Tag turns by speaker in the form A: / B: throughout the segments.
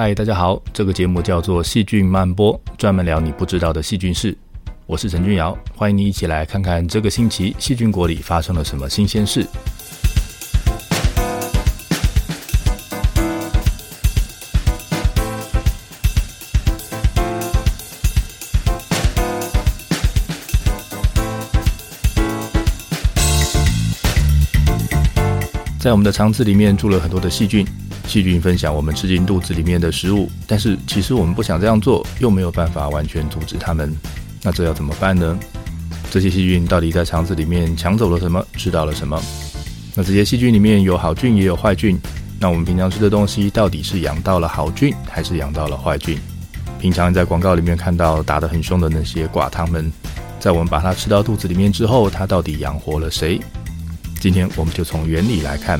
A: 嗨，大家好，这个节目叫做细菌漫播，专门聊你不知道的细菌事。我是陈君尧，欢迎你一起来看看这个星期细菌国里发生了什么新鲜事。在我们的肠子里面住了很多的细菌，细菌分享我们吃进肚子里面的食物，但是其实我们不想这样做，又没有办法完全阻止它们，那这要怎么办呢？这些细菌到底在肠子里面抢走了什么，吃到了什么？那这些细菌里面有好菌也有坏菌，那我们平常吃的东西到底是养到了好菌还是养到了坏菌？平常在广告里面看到打得很凶的那些寡糖们，在我们把它吃到肚子里面之后，它到底养活了谁？今天我们就从原理来看，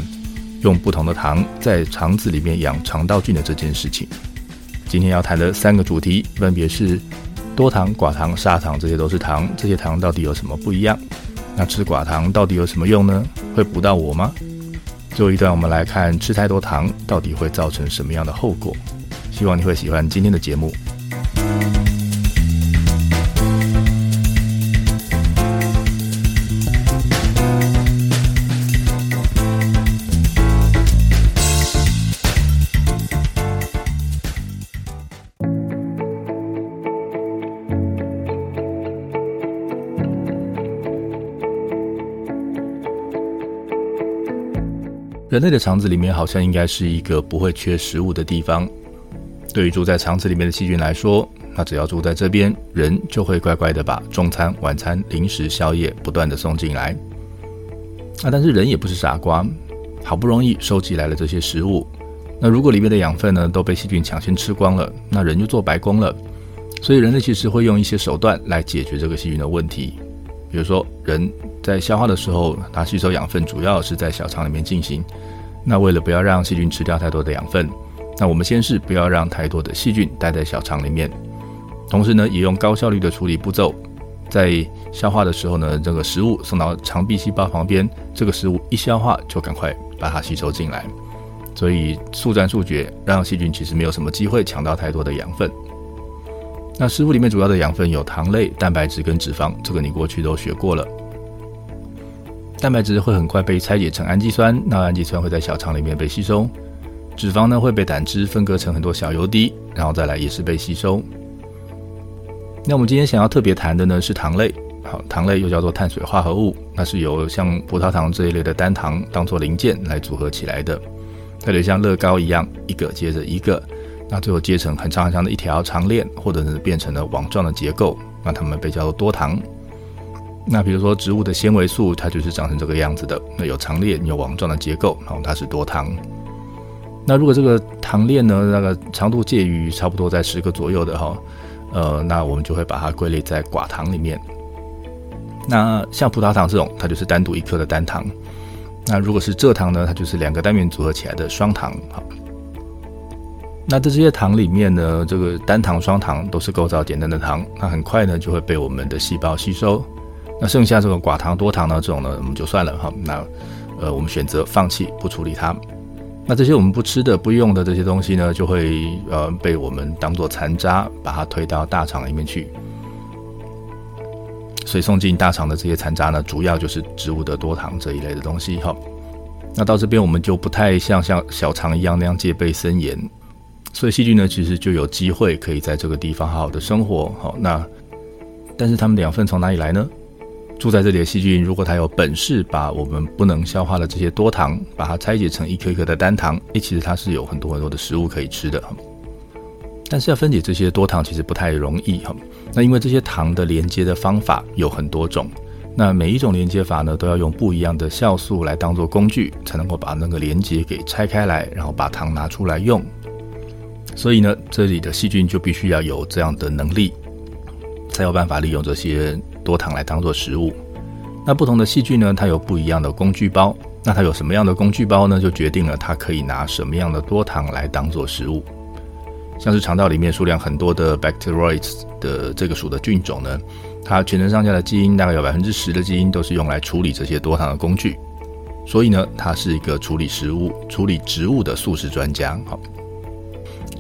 A: 用不同的糖在肠子里面养肠道菌的这件事情。今天要谈的三个主题分别是多糖、寡糖、砂糖，这些都是糖，这些糖到底有什么不一样？那吃寡糖到底有什么用呢？会补到我吗？最后一段我们来看吃太多糖到底会造成什么样的后果？希望你会喜欢今天的节目。人类的肠子里面好像应该是一个不会缺食物的地方。对于住在肠子里面的细菌来说，那只要住在这边，人就会乖乖的把中餐、晚餐、零食、宵夜不断的送进来。啊，但是人也不是傻瓜，好不容易收集来了这些食物，那如果里面的养分呢都被细菌抢先吃光了，那人就做白工了。所以人类其实会用一些手段来解决这个细菌的问题，比如说人。在消化的时候，它吸收养分主要是在小肠里面进行。那为了不要让细菌吃掉太多的养分，那我们先是不要让太多的细菌待在小肠里面，同时呢，也用高效率的处理步骤，在消化的时候呢，这个食物送到肠壁细胞旁边，这个食物一消化就赶快把它吸收进来，所以速战速决，让细菌其实没有什么机会抢到太多的养分。那食物里面主要的养分有糖类、蛋白质跟脂肪，这个你过去都学过了。蛋白质会很快被拆解成氨基酸，那氨基酸会在小肠里面被吸收。脂肪呢会被胆汁分割成很多小油滴，然后再来也是被吸收。那我们今天想要特别谈的呢是糖类，好，糖类又叫做碳水化合物，那是由像葡萄糖这一类的单糖当做零件来组合起来的，它就像乐高一样，一个接着一个，那最后接成很长很长的一条长链，或者是变成了网状的结构，那它们被叫做多糖。那比如说植物的纤维素，它就是长成这个样子的。那有长链，有网状的结构，然后它是多糖。那如果这个糖链呢，那个长度介于差不多在十个左右的哈，呃，那我们就会把它归类在寡糖里面。那像葡萄糖这种，它就是单独一颗的单糖。那如果是蔗糖呢，它就是两个单元组合起来的双糖。好，那这些糖里面呢，这个单糖、双糖都是构造简单的糖，那很快呢就会被我们的细胞吸收。那剩下这种寡糖、多糖呢？这种呢，我们就算了哈。那呃，我们选择放弃不处理它。那这些我们不吃的、不用的这些东西呢，就会呃被我们当做残渣，把它推到大肠里面去。所以送进大肠的这些残渣呢，主要就是植物的多糖这一类的东西哈。那到这边我们就不太像像小肠一样那样戒备森严，所以细菌呢，其实就有机会可以在这个地方好好的生活。好，那但是它们的养分从哪里来呢？住在这里的细菌，如果它有本事把我们不能消化的这些多糖，把它拆解成一颗一颗的单糖，诶，其实它是有很多很多的食物可以吃的。但是要分解这些多糖其实不太容易哈。那因为这些糖的连接的方法有很多种，那每一种连接法呢，都要用不一样的酵素来当做工具，才能够把那个连接给拆开来，然后把糖拿出来用。所以呢，这里的细菌就必须要有这样的能力，才有办法利用这些。多糖来当做食物，那不同的细菌呢，它有不一样的工具包。那它有什么样的工具包呢？就决定了它可以拿什么样的多糖来当做食物。像是肠道里面数量很多的 bacteroids 的这个属的菌种呢，它全身上下的基因大概有百分之十的基因都是用来处理这些多糖的工具。所以呢，它是一个处理食物、处理植物的素食专家。好。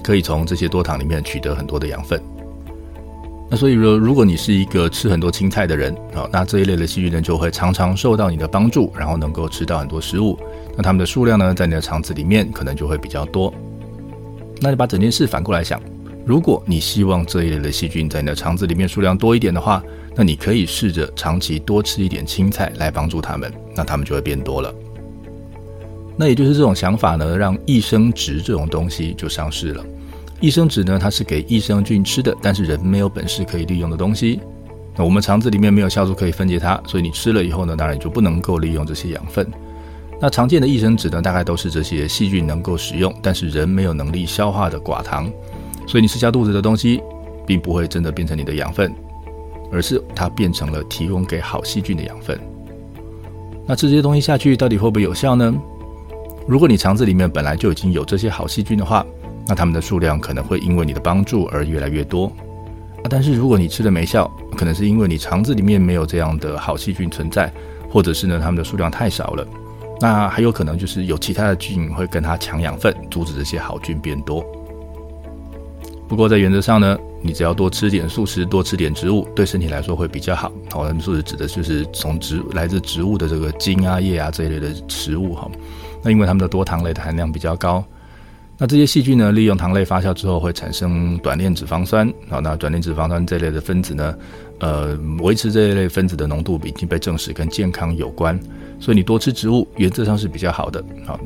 A: 可以从这些多糖里面取得很多的养分。那所以说，如果你是一个吃很多青菜的人，啊，那这一类的细菌呢，就会常常受到你的帮助，然后能够吃到很多食物。那它们的数量呢，在你的肠子里面可能就会比较多。那你把整件事反过来想，如果你希望这一类的细菌在你的肠子里面数量多一点的话，那你可以试着长期多吃一点青菜来帮助它们，那它们就会变多了。那也就是这种想法呢，让益生质这种东西就上市了。益生质呢，它是给益生菌吃的，但是人没有本事可以利用的东西。那我们肠子里面没有酵素可以分解它，所以你吃了以后呢，当然就不能够利用这些养分。那常见的益生质呢，大概都是这些细菌能够使用，但是人没有能力消化的寡糖。所以你吃下肚子的东西，并不会真的变成你的养分，而是它变成了提供给好细菌的养分。那吃这些东西下去，到底会不会有效呢？如果你肠子里面本来就已经有这些好细菌的话，那它们的数量可能会因为你的帮助而越来越多啊。但是如果你吃了没效，可能是因为你肠子里面没有这样的好细菌存在，或者是呢，它们的数量太少了。那还有可能就是有其他的菌会跟它抢养分，阻止这些好菌变多。不过在原则上呢，你只要多吃点素食，多吃点植物，对身体来说会比较好。好，我们素食指的就是从植来自植物的这个茎啊、叶啊这一类的食物哈。那因为它们的多糖类的含量比较高。那这些细菌呢，利用糖类发酵之后会产生短链脂肪酸，好，那短链脂肪酸这类的分子呢，呃，维持这一类分子的浓度已经被证实跟健康有关，所以你多吃植物原则上是比较好的。好，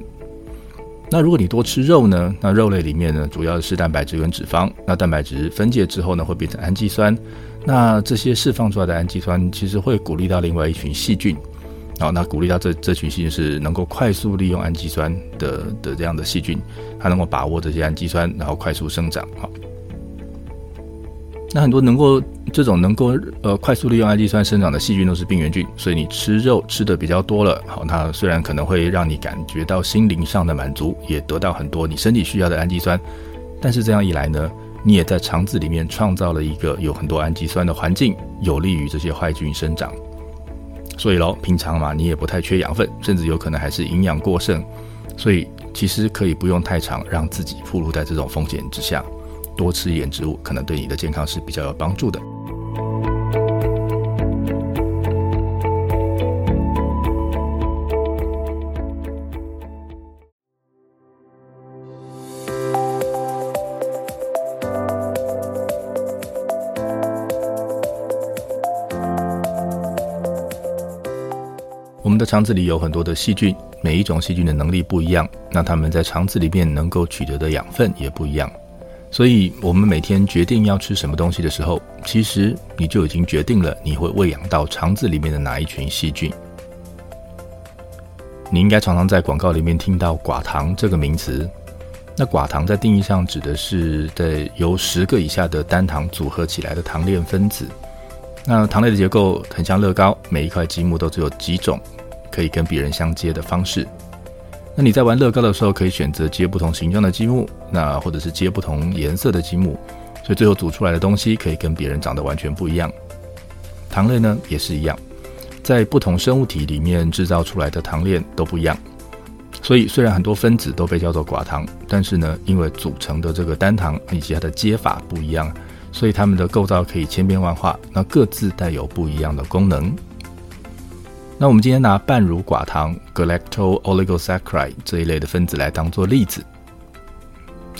A: 那如果你多吃肉呢，那肉类里面呢，主要是蛋白质跟脂肪，那蛋白质分解之后呢，会变成氨基酸，那这些释放出来的氨基酸其实会鼓励到另外一群细菌。好，那鼓励到这这群细菌是能够快速利用氨基酸的的这样的细菌，它能够把握这些氨基酸，然后快速生长。好，那很多能够这种能够呃快速利用氨基酸生长的细菌都是病原菌，所以你吃肉吃的比较多了，好，它虽然可能会让你感觉到心灵上的满足，也得到很多你身体需要的氨基酸，但是这样一来呢，你也在肠子里面创造了一个有很多氨基酸的环境，有利于这些坏菌生长。所以喽，平常嘛，你也不太缺养分，甚至有可能还是营养过剩，所以其实可以不用太长让自己暴露在这种风险之下，多吃一点植物，可能对你的健康是比较有帮助的。肠子里有很多的细菌，每一种细菌的能力不一样，那它们在肠子里面能够取得的养分也不一样。所以，我们每天决定要吃什么东西的时候，其实你就已经决定了你会喂养到肠子里面的哪一群细菌。你应该常常在广告里面听到“寡糖”这个名词。那寡糖在定义上指的是在由十个以下的单糖组合起来的糖链分子。那糖类的结构很像乐高，每一块积木都只有几种。可以跟别人相接的方式。那你在玩乐高的时候，可以选择接不同形状的积木，那或者是接不同颜色的积木，所以最后组出来的东西可以跟别人长得完全不一样。糖类呢也是一样，在不同生物体里面制造出来的糖链都不一样。所以虽然很多分子都被叫做寡糖，但是呢，因为组成的这个单糖以及它的接法不一样，所以它们的构造可以千变万化，那各自带有不一样的功能。那我们今天拿半乳寡糖 （galacto-oligosaccharide） 这一类的分子来当做例子，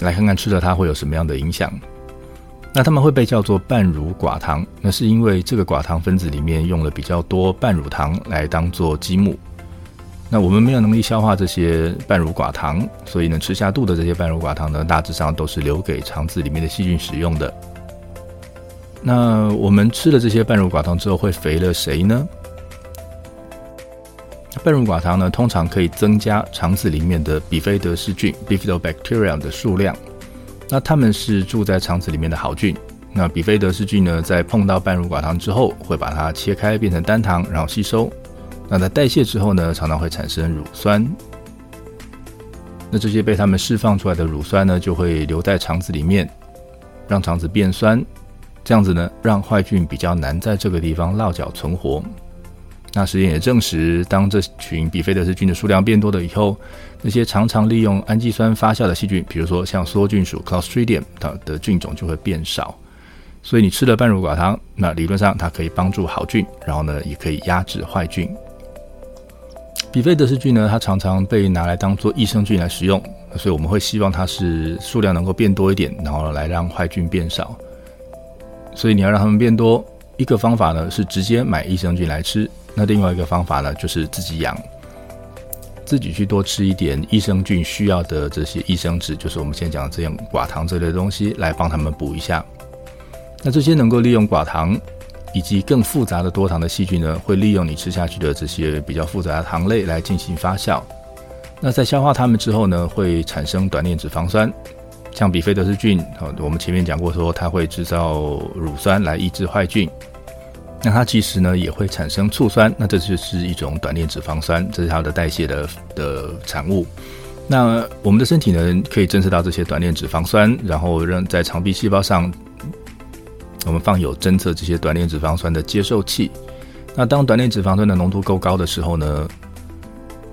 A: 来看看吃了它会有什么样的影响。那它们会被叫做半乳寡糖，那是因为这个寡糖分子里面用了比较多半乳糖来当做积木。那我们没有能力消化这些半乳寡糖，所以呢，吃下肚的这些半乳寡糖呢，大致上都是留给肠子里面的细菌使用的。那我们吃了这些半乳寡糖之后，会肥了谁呢？半乳寡糖呢，通常可以增加肠子里面的比菲德氏菌 （Bifidobacterium） 的数量。那它们是住在肠子里面的好菌。那比菲德氏菌呢，在碰到半乳寡糖之后，会把它切开变成单糖，然后吸收。那在代谢之后呢，常常会产生乳酸。那这些被它们释放出来的乳酸呢，就会留在肠子里面，让肠子变酸。这样子呢，让坏菌比较难在这个地方落脚存活。那实验也证实，当这群比菲德氏菌的数量变多了以后，那些常常利用氨基酸发酵的细菌，比如说像梭菌属 Clostridium，它的菌种就会变少。所以你吃了半乳寡糖，那理论上它可以帮助好菌，然后呢，也可以压制坏菌。比菲德氏菌呢，它常常被拿来当做益生菌来使用，所以我们会希望它是数量能够变多一点，然后来让坏菌变少。所以你要让它们变多，一个方法呢是直接买益生菌来吃，那另外一个方法呢就是自己养，自己去多吃一点益生菌需要的这些益生质，就是我们现在讲的这样寡糖这类的东西，来帮他们补一下。那这些能够利用寡糖以及更复杂的多糖的细菌呢，会利用你吃下去的这些比较复杂的糖类来进行发酵。那在消化它们之后呢，会产生短链脂肪酸。像比菲德氏菌，我们前面讲过说它会制造乳酸来抑制坏菌。那它其实呢也会产生醋酸，那这就是一种短链脂肪酸，这是它的代谢的的产物。那我们的身体呢可以侦测到这些短链脂肪酸，然后让在肠壁细胞上。我们放有侦测这些短链脂肪酸的接受器。那当短链脂肪酸的浓度够高的时候呢，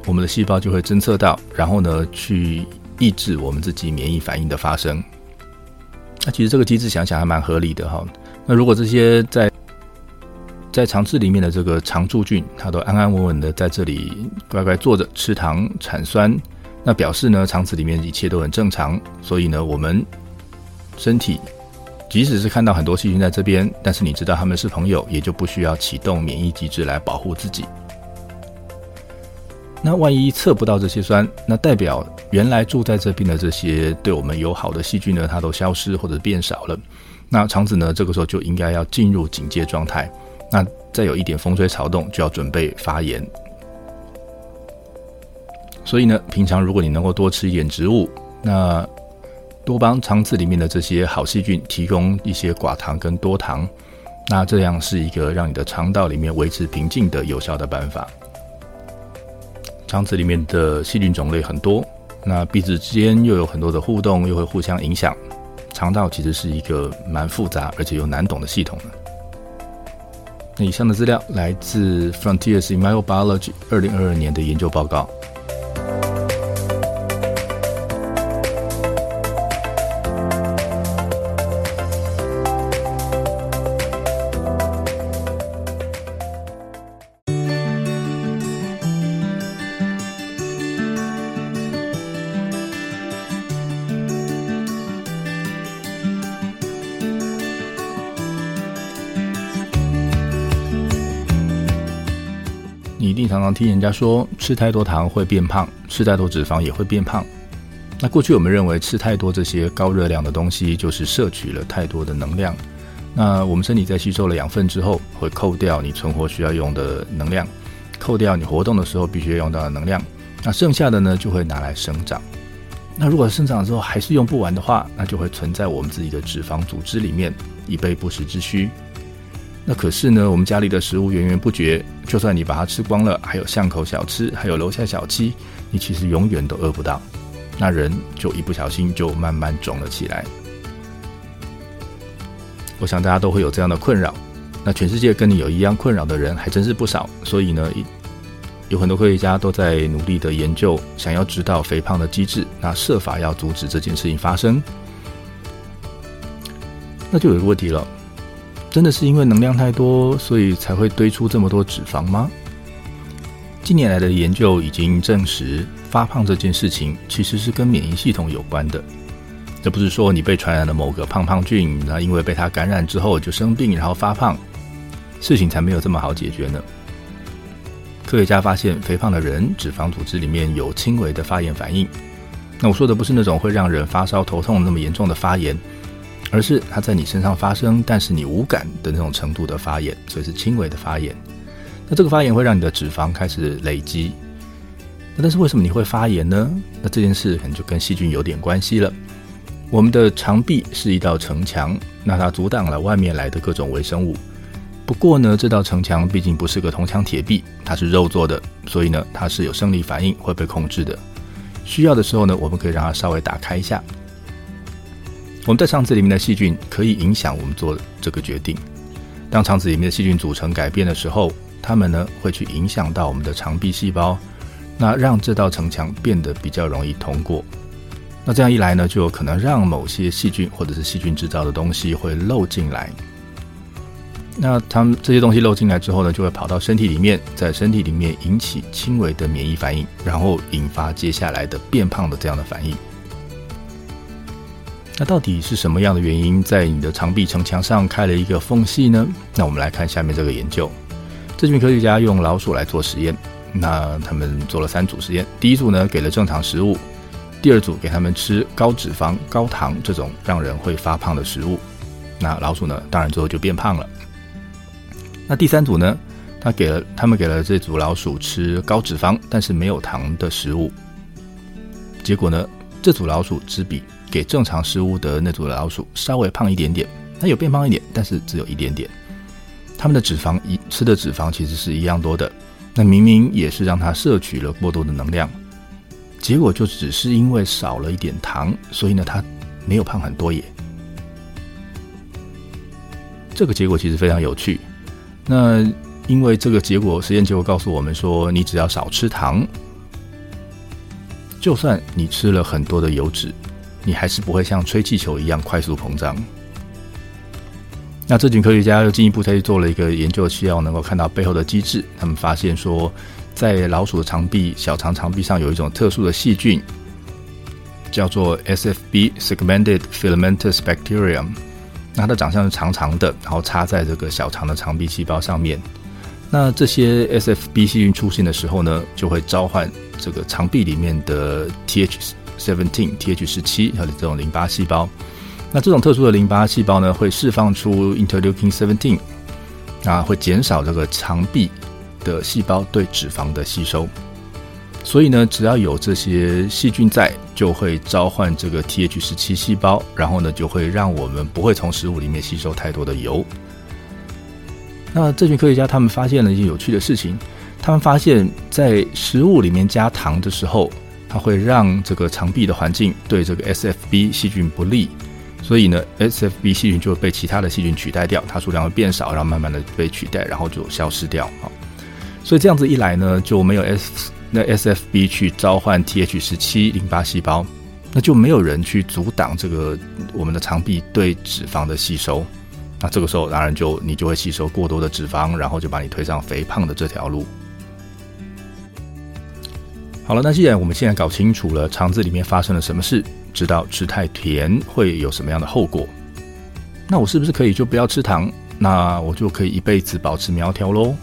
A: 我们的细胞就会侦测到，然后呢去抑制我们自己免疫反应的发生。那其实这个机制想想还蛮合理的哈。那如果这些在在肠子里面的这个肠柱菌，它都安安稳稳的在这里乖乖坐着吃糖产酸，那表示呢肠子里面一切都很正常。所以呢我们身体。即使是看到很多细菌在这边，但是你知道他们是朋友，也就不需要启动免疫机制来保护自己。那万一测不到这些酸，那代表原来住在这边的这些对我们友好的细菌呢，它都消失或者变少了。那肠子呢，这个时候就应该要进入警戒状态。那再有一点风吹草动，就要准备发炎。所以呢，平常如果你能够多吃一点植物，那多帮肠子里面的这些好细菌提供一些寡糖跟多糖，那这样是一个让你的肠道里面维持平静的有效的办法。肠子里面的细菌种类很多，那彼此之间又有很多的互动，又会互相影响。肠道其实是一个蛮复杂而且又难懂的系统的。以上的资料来自《Frontiers in Microbiology》二零二二年的研究报告。常常听人家说，吃太多糖会变胖，吃太多脂肪也会变胖。那过去我们认为吃太多这些高热量的东西，就是摄取了太多的能量。那我们身体在吸收了养分之后，会扣掉你存活需要用的能量，扣掉你活动的时候必须要用到的能量。那剩下的呢，就会拿来生长。那如果生长之后还是用不完的话，那就会存在我们自己的脂肪组织里面，以备不时之需。那可是呢，我们家里的食物源源不绝，就算你把它吃光了，还有巷口小吃，还有楼下小七，你其实永远都饿不到。那人就一不小心就慢慢肿了起来。我想大家都会有这样的困扰。那全世界跟你有一样困扰的人还真是不少。所以呢，有很多科学家都在努力的研究，想要知道肥胖的机制，那设法要阻止这件事情发生。那就有一个问题了。真的是因为能量太多，所以才会堆出这么多脂肪吗？近年来的研究已经证实，发胖这件事情其实是跟免疫系统有关的。这不是说你被传染了某个胖胖菌，那因为被它感染之后就生病，然后发胖，事情才没有这么好解决呢。科学家发现，肥胖的人脂肪组织里面有轻微的发炎反应。那我说的不是那种会让人发烧头痛那么严重的发炎。而是它在你身上发生，但是你无感的那种程度的发炎，所以是轻微的发炎。那这个发炎会让你的脂肪开始累积。那但是为什么你会发炎呢？那这件事可能就跟细菌有点关系了。我们的肠壁是一道城墙，那它阻挡了外面来的各种微生物。不过呢，这道城墙毕竟不是个铜墙铁壁，它是肉做的，所以呢，它是有生理反应会被控制的。需要的时候呢，我们可以让它稍微打开一下。我们在肠子里面的细菌可以影响我们做这个决定。当肠子里面的细菌组成改变的时候，它们呢会去影响到我们的肠壁细胞，那让这道城墙变得比较容易通过。那这样一来呢，就有可能让某些细菌或者是细菌制造的东西会漏进来。那它们这些东西漏进来之后呢，就会跑到身体里面，在身体里面引起轻微的免疫反应，然后引发接下来的变胖的这样的反应。那到底是什么样的原因，在你的肠壁城墙上开了一个缝隙呢？那我们来看下面这个研究。这群科学家用老鼠来做实验，那他们做了三组实验。第一组呢，给了正常食物。第二组给他们吃高脂肪、高糖这种让人会发胖的食物，那老鼠呢，当然最后就变胖了。那第三组呢，他给了他们给了这组老鼠吃高脂肪但是没有糖的食物，结果呢，这组老鼠只比给正常食物的那组老鼠稍微胖一点点，它有变胖一点，但是只有一点点。他们的脂肪一吃的脂肪其实是一样多的，那明明也是让它摄取了过多的能量。结果就只是因为少了一点糖，所以呢，它没有胖很多耶。这个结果其实非常有趣。那因为这个结果，实验结果告诉我们说，你只要少吃糖，就算你吃了很多的油脂，你还是不会像吹气球一样快速膨胀。那这群科学家又进一步再去做了一个研究，需要能够看到背后的机制。他们发现说，在老鼠的肠壁、小肠肠壁上有一种特殊的细菌，叫做 SFB segmented filamentous bacterium。那它的长相是长长的，然后插在这个小肠的肠壁细胞上面。那这些 SFB 细菌出现的时候呢，就会召唤这个肠壁里面的 TH seventeen、TH 十七还有这种淋巴细胞。那这种特殊的淋巴细胞呢，会释放出 interleukin seventeen，啊，会减少这个肠壁的细胞对脂肪的吸收。所以呢，只要有这些细菌在，就会召唤这个 TH 十七细胞，然后呢，就会让我们不会从食物里面吸收太多的油。那这群科学家他们发现了一些有趣的事情，他们发现，在食物里面加糖的时候，它会让这个肠壁的环境对这个 SFB 细菌不利。所以呢，SFB 细菌就会被其他的细菌取代掉，它数量会变少，然后慢慢的被取代，然后就消失掉啊。所以这样子一来呢，就没有 S 那 SFB 去召唤 TH 十七淋巴细胞，那就没有人去阻挡这个我们的肠壁对脂肪的吸收。那这个时候当然就你就会吸收过多的脂肪，然后就把你推上肥胖的这条路。好了，那既然我们现在搞清楚了肠子里面发生了什么事，知道吃太甜会有什么样的后果，那我是不是可以就不要吃糖？那我就可以一辈子保持苗条喽？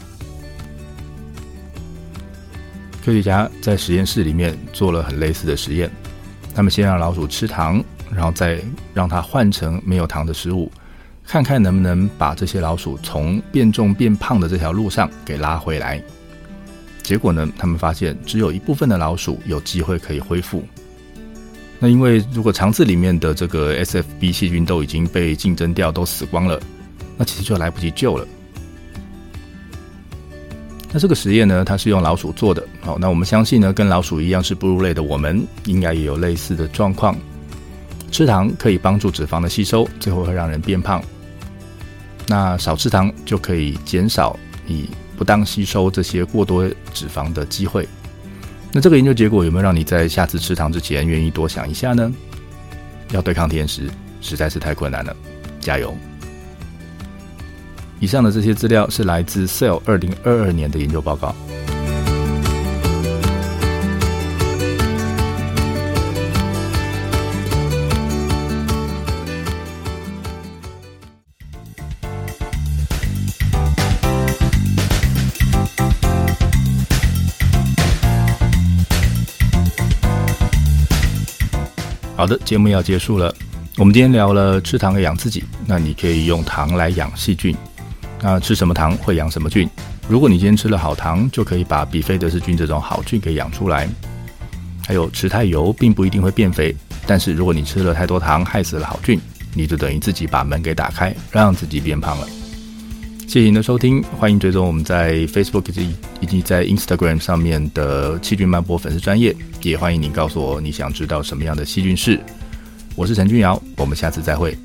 A: 科学家在实验室里面做了很类似的实验，他们先让老鼠吃糖，然后再让它换成没有糖的食物，看看能不能把这些老鼠从变重变胖的这条路上给拉回来。结果呢，他们发现只有一部分的老鼠有机会可以恢复。那因为如果肠子里面的这个 SFB 细菌都已经被竞争掉，都死光了，那其实就来不及救了。那这个实验呢，它是用老鼠做的。好，那我们相信呢，跟老鼠一样是哺乳类的，我们应该也有类似的状况。吃糖可以帮助脂肪的吸收，最后会让人变胖。那少吃糖就可以减少你不当吸收这些过多脂肪的机会，那这个研究结果有没有让你在下次吃糖之前愿意多想一下呢？要对抗甜食实在是太困难了，加油！以上的这些资料是来自 Cell 二零二二年的研究报告。好的，节目要结束了。我们今天聊了吃糖养自己，那你可以用糖来养细菌。那吃什么糖会养什么菌？如果你今天吃了好糖，就可以把比菲德氏菌这种好菌给养出来。还有吃太油并不一定会变肥，但是如果你吃了太多糖，害死了好菌，你就等于自己把门给打开，让自己变胖了。谢谢您的收听，欢迎追踪我们在 Facebook 以及在 Instagram 上面的细菌漫播粉丝专业，也欢迎您告诉我你想知道什么样的细菌事。我是陈君尧，我们下次再会。